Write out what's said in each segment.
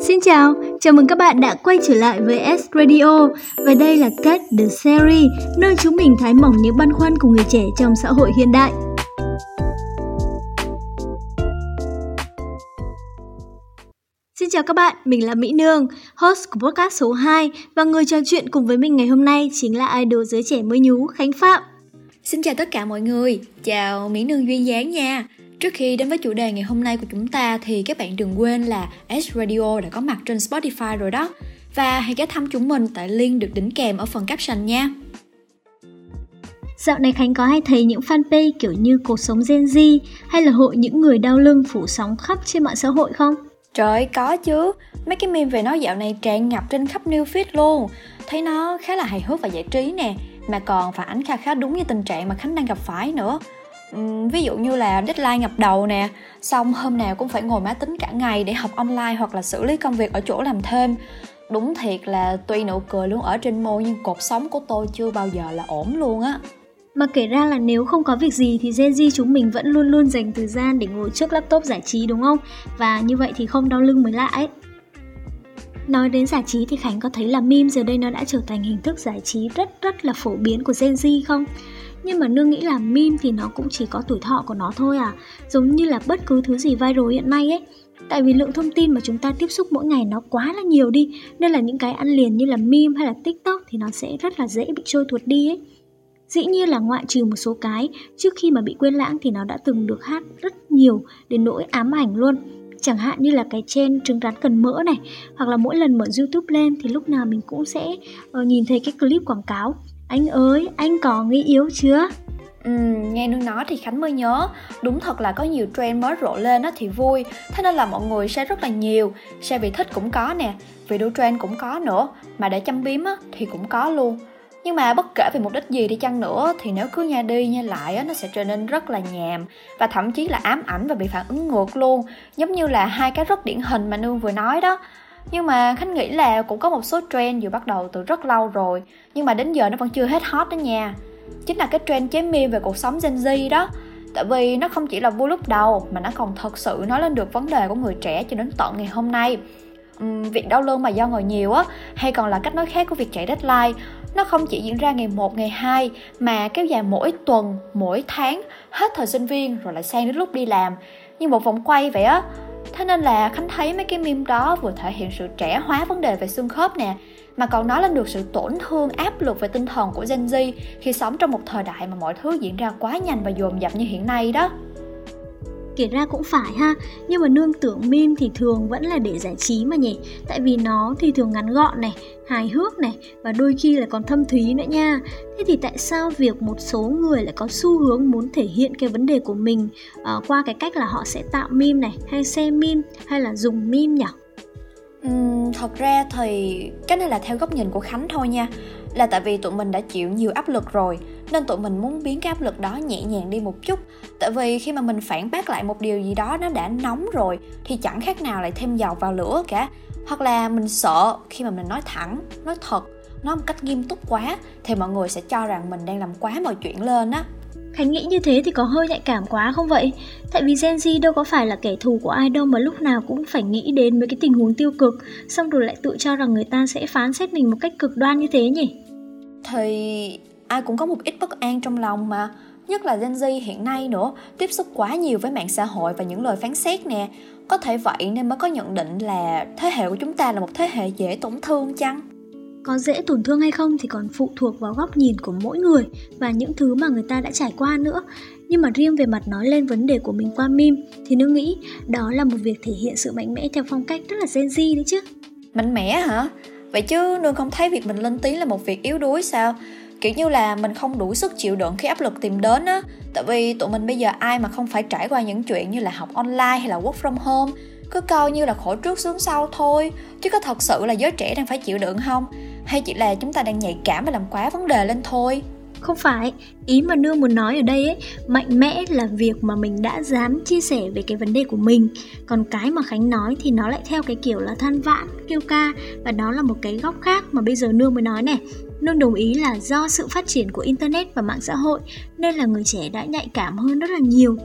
Xin chào, chào mừng các bạn đã quay trở lại với S Radio và đây là Cat The Series, nơi chúng mình thái mỏng những băn khoăn của người trẻ trong xã hội hiện đại. Xin chào các bạn, mình là Mỹ Nương, host của podcast số 2 và người trò chuyện cùng với mình ngày hôm nay chính là idol giới trẻ mới nhú Khánh Phạm. Xin chào tất cả mọi người, chào Mỹ Nương duyên dáng nha. Trước khi đến với chủ đề ngày hôm nay của chúng ta thì các bạn đừng quên là S Radio đã có mặt trên Spotify rồi đó. Và hãy ghé thăm chúng mình tại link được đính kèm ở phần caption nha. Dạo này Khánh có hay thấy những fanpage kiểu như cuộc sống Gen Z hay là hội những người đau lưng phủ sóng khắp trên mạng xã hội không? Trời có chứ, mấy cái meme về nó dạo này tràn ngập trên khắp new feed luôn. Thấy nó khá là hài hước và giải trí nè, mà còn phản ánh khá khá đúng như tình trạng mà Khánh đang gặp phải nữa ví dụ như là deadline ngập đầu nè, xong hôm nào cũng phải ngồi máy tính cả ngày để học online hoặc là xử lý công việc ở chỗ làm thêm đúng thiệt là tuy nụ cười luôn ở trên môi nhưng cột sống của tôi chưa bao giờ là ổn luôn á mà kể ra là nếu không có việc gì thì Gen Z chúng mình vẫn luôn luôn dành thời gian để ngồi trước laptop giải trí đúng không? Và như vậy thì không đau lưng mới lạ ấy. Nói đến giải trí thì Khánh có thấy là meme giờ đây nó đã trở thành hình thức giải trí rất rất là phổ biến của Gen Z không? Nhưng mà nương nghĩ là meme thì nó cũng chỉ có tuổi thọ của nó thôi à. Giống như là bất cứ thứ gì viral hiện nay ấy. Tại vì lượng thông tin mà chúng ta tiếp xúc mỗi ngày nó quá là nhiều đi nên là những cái ăn liền như là meme hay là tiktok thì nó sẽ rất là dễ bị trôi tuột đi ấy. Dĩ nhiên là ngoại trừ một số cái, trước khi mà bị quên lãng thì nó đã từng được hát rất nhiều đến nỗi ám ảnh luôn. Chẳng hạn như là cái trên trứng rắn cần mỡ này, hoặc là mỗi lần mở YouTube lên thì lúc nào mình cũng sẽ uh, nhìn thấy cái clip quảng cáo. Anh ơi, anh có người yếu chưa? Ừ, nghe nương nói thì Khánh mới nhớ. Đúng thật là có nhiều trend mới rộ lên á thì vui Thế nên là mọi người share rất là nhiều. Share vì thích cũng có nè Vì đu trend cũng có nữa Mà để chăm biếm á thì cũng có luôn nhưng mà bất kể về mục đích gì đi chăng nữa thì nếu cứ nha đi nha lại á, nó sẽ trở nên rất là nhàm và thậm chí là ám ảnh và bị phản ứng ngược luôn. Giống như là hai cái rất điển hình mà nương vừa nói đó. Nhưng mà khánh nghĩ là cũng có một số trend vừa bắt đầu từ rất lâu rồi nhưng mà đến giờ nó vẫn chưa hết hot đó nha. Chính là cái trend chế meme về cuộc sống gen z đó. Tại vì nó không chỉ là vui lúc đầu mà nó còn thật sự nói lên được vấn đề của người trẻ cho đến tận ngày hôm nay việc đau lưng mà do ngồi nhiều á hay còn là cách nói khác của việc chạy deadline nó không chỉ diễn ra ngày 1, ngày 2 mà kéo dài mỗi tuần, mỗi tháng, hết thời sinh viên rồi lại sang đến lúc đi làm. Như một vòng quay vậy á. Thế nên là Khánh thấy mấy cái meme đó vừa thể hiện sự trẻ hóa vấn đề về xương khớp nè mà còn nói lên được sự tổn thương áp lực về tinh thần của Gen Z khi sống trong một thời đại mà mọi thứ diễn ra quá nhanh và dồn dập như hiện nay đó kể ra cũng phải ha. Nhưng mà nương tưởng meme thì thường vẫn là để giải trí mà nhỉ? Tại vì nó thì thường ngắn gọn này hài hước này và đôi khi là còn thâm thúy nữa nha. Thế thì tại sao việc một số người lại có xu hướng muốn thể hiện cái vấn đề của mình uh, qua cái cách là họ sẽ tạo meme này hay xem meme hay là dùng meme nhỉ? Uhm, thật ra thì cái này là theo góc nhìn của Khánh thôi nha. Là tại vì tụi mình đã chịu nhiều áp lực rồi. Nên tụi mình muốn biến cái áp lực đó nhẹ nhàng đi một chút Tại vì khi mà mình phản bác lại một điều gì đó nó đã nóng rồi Thì chẳng khác nào lại thêm dầu vào lửa cả Hoặc là mình sợ khi mà mình nói thẳng, nói thật Nói một cách nghiêm túc quá Thì mọi người sẽ cho rằng mình đang làm quá mọi chuyện lên á Khánh nghĩ như thế thì có hơi nhạy cảm quá không vậy? Tại vì Gen Z đâu có phải là kẻ thù của ai đâu mà lúc nào cũng phải nghĩ đến mấy cái tình huống tiêu cực Xong rồi lại tự cho rằng người ta sẽ phán xét mình một cách cực đoan như thế nhỉ? Thì ai cũng có một ít bất an trong lòng mà. Nhất là Gen Z hiện nay nữa Tiếp xúc quá nhiều với mạng xã hội và những lời phán xét nè. Có thể vậy nên mới có nhận định là thế hệ của chúng ta là một thế hệ dễ tổn thương chăng? có dễ tổn thương hay không thì còn phụ thuộc vào góc nhìn của mỗi người và những thứ mà người ta đã trải qua nữa. Nhưng mà riêng về mặt nói lên vấn đề của mình qua meme thì nữ nghĩ đó là một việc thể hiện sự mạnh mẽ theo phong cách rất là Gen Z đấy chứ. Mạnh mẽ hả? Vậy chứ nương không thấy việc mình lên tiếng là một việc yếu đuối sao kiểu như là mình không đủ sức chịu đựng khi áp lực tìm đến á. Tại vì tụi mình bây giờ ai mà không phải trải qua những chuyện như là học online hay là work from home, cứ coi như là khổ trước sướng sau thôi. Chứ có thật sự là giới trẻ đang phải chịu đựng không? Hay chỉ là chúng ta đang nhạy cảm và làm quá vấn đề lên thôi? Không phải. Ý mà nương muốn nói ở đây ấy, mạnh mẽ là việc mà mình đã dám chia sẻ về cái vấn đề của mình. Còn cái mà khánh nói thì nó lại theo cái kiểu là than vãn, kêu ca. Và đó là một cái góc khác mà bây giờ nương mới nói này luôn đồng ý là do sự phát triển của internet và mạng xã hội nên là người trẻ đã nhạy cảm hơn rất là nhiều.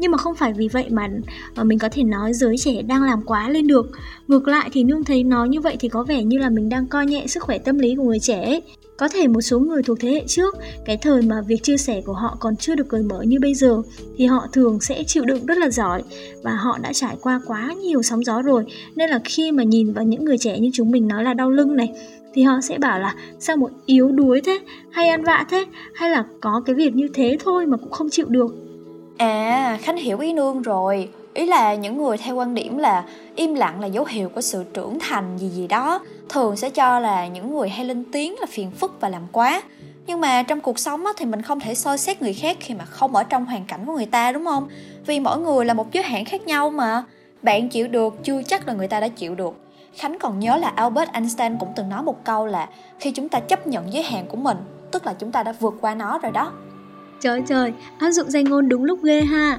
Nhưng mà không phải vì vậy mà ờ, mình có thể nói giới trẻ đang làm quá lên được. Ngược lại thì nương thấy nói như vậy thì có vẻ như là mình đang coi nhẹ sức khỏe tâm lý của người trẻ ấy. Có thể một số người thuộc thế hệ trước, cái thời mà việc chia sẻ của họ còn chưa được cởi mở như bây giờ thì họ thường sẽ chịu đựng rất là giỏi và họ đã trải qua quá nhiều sóng gió rồi. Nên là khi mà nhìn vào những người trẻ như chúng mình nói là đau lưng này thì họ sẽ bảo là sao một yếu đuối thế, hay ăn vạ thế, hay là có cái việc như thế thôi mà cũng không chịu được. À khánh hiểu ý nương rồi. Ý là những người theo quan điểm là im lặng là dấu hiệu của sự trưởng thành gì gì đó. Thường sẽ cho là những người hay lên tiếng là phiền phức và làm quá. Nhưng mà trong cuộc sống thì mình không thể soi xét người khác khi mà không ở trong hoàn cảnh của người ta, đúng không? Vì mỗi người là một giới hạn khác nhau mà. Bạn chịu được chưa chắc là người ta đã chịu được khánh còn nhớ là albert einstein cũng từng nói một câu là khi chúng ta chấp nhận giới hạn của mình tức là chúng ta đã vượt qua nó rồi đó trời trời áp dụng danh ngôn đúng lúc ghê ha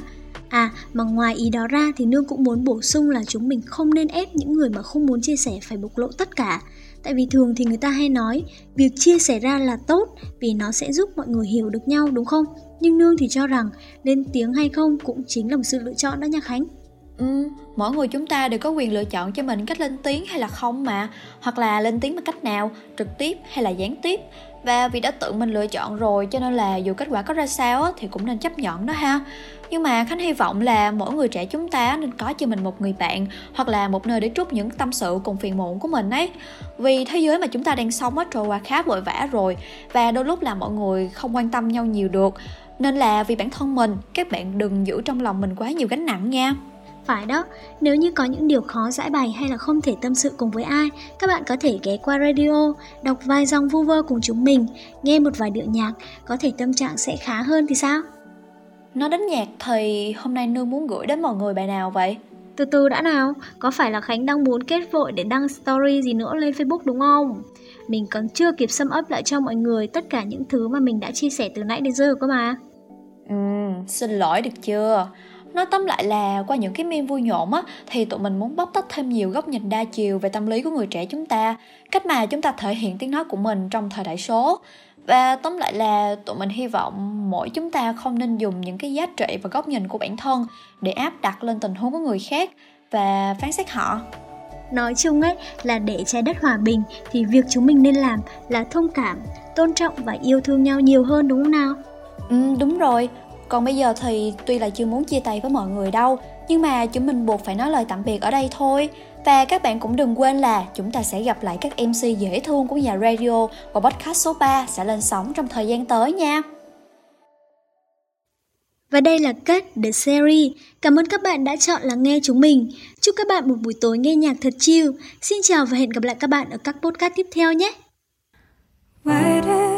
À, mà ngoài ý đó ra thì Nương cũng muốn bổ sung là chúng mình không nên ép những người mà không muốn chia sẻ phải bộc lộ tất cả. Tại vì thường thì người ta hay nói việc chia sẻ ra là tốt vì nó sẽ giúp mọi người hiểu được nhau đúng không? Nhưng Nương thì cho rằng lên tiếng hay không cũng chính là một sự lựa chọn đó nha Khánh. Ừ, mỗi người chúng ta đều có quyền lựa chọn cho mình cách lên tiếng hay là không mà Hoặc là lên tiếng bằng cách nào, trực tiếp hay là gián tiếp. Và vì đã tự mình lựa chọn rồi cho nên là dù kết quả có ra sao thì cũng nên chấp nhận đó ha. Nhưng mà khánh hy vọng là mỗi người trẻ chúng ta nên có cho mình một người bạn hoặc là một nơi để trút những tâm sự cùng phiền muộn của mình ấy. Vì thế giới mà chúng ta đang sống á trôi qua khá vội vã rồi và đôi lúc là mọi người không quan tâm nhau nhiều được. Nên là vì bản thân mình các bạn đừng giữ trong lòng mình quá nhiều gánh nặng nha phải đó, nếu như có những điều khó giải bày hay là không thể tâm sự cùng với ai, các bạn có thể ghé qua radio, đọc vài dòng vu vơ cùng chúng mình, nghe một vài điệu nhạc, có thể tâm trạng sẽ khá hơn thì sao? Nói đến nhạc thì hôm nay Nương muốn gửi đến mọi người bài nào vậy? Từ từ đã nào, có phải là Khánh đang muốn kết vội để đăng story gì nữa lên Facebook đúng không? Mình còn chưa kịp sum up lại cho mọi người tất cả những thứ mà mình đã chia sẻ từ nãy đến giờ cơ mà. Ừ, xin lỗi được chưa? Nói tóm lại là qua những cái meme vui nhộn á thì tụi mình muốn bóc tách thêm nhiều góc nhìn đa chiều về tâm lý của người trẻ chúng ta, cách mà chúng ta thể hiện tiếng nói của mình trong thời đại số. Và tóm lại là tụi mình hy vọng mỗi chúng ta không nên dùng những cái giá trị và góc nhìn của bản thân để áp đặt lên tình huống của người khác và phán xét họ. Nói chung ấy là để trái đất hòa bình thì việc chúng mình nên làm là thông cảm, tôn trọng và yêu thương nhau nhiều hơn đúng không nào? Ừ, đúng rồi, còn bây giờ thì tuy là chưa muốn chia tay với mọi người đâu Nhưng mà chúng mình buộc phải nói lời tạm biệt ở đây thôi Và các bạn cũng đừng quên là chúng ta sẽ gặp lại các MC dễ thương của nhà radio Và podcast số 3 sẽ lên sóng trong thời gian tới nha và đây là kết The Series. Cảm ơn các bạn đã chọn lắng nghe chúng mình. Chúc các bạn một buổi tối nghe nhạc thật chill. Xin chào và hẹn gặp lại các bạn ở các podcast tiếp theo nhé. Waiting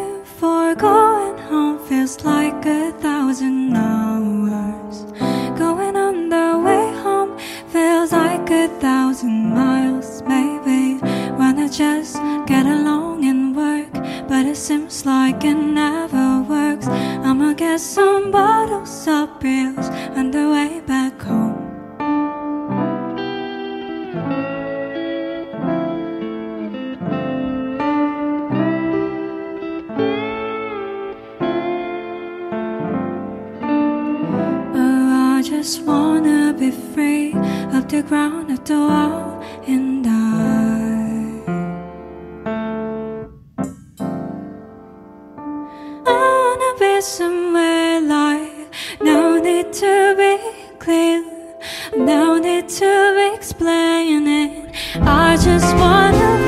for going home feels like a thousand hours. Be free of the ground, of the wall, and I. I wanna be somewhere like no need to be clear, no need to explain it. I just want.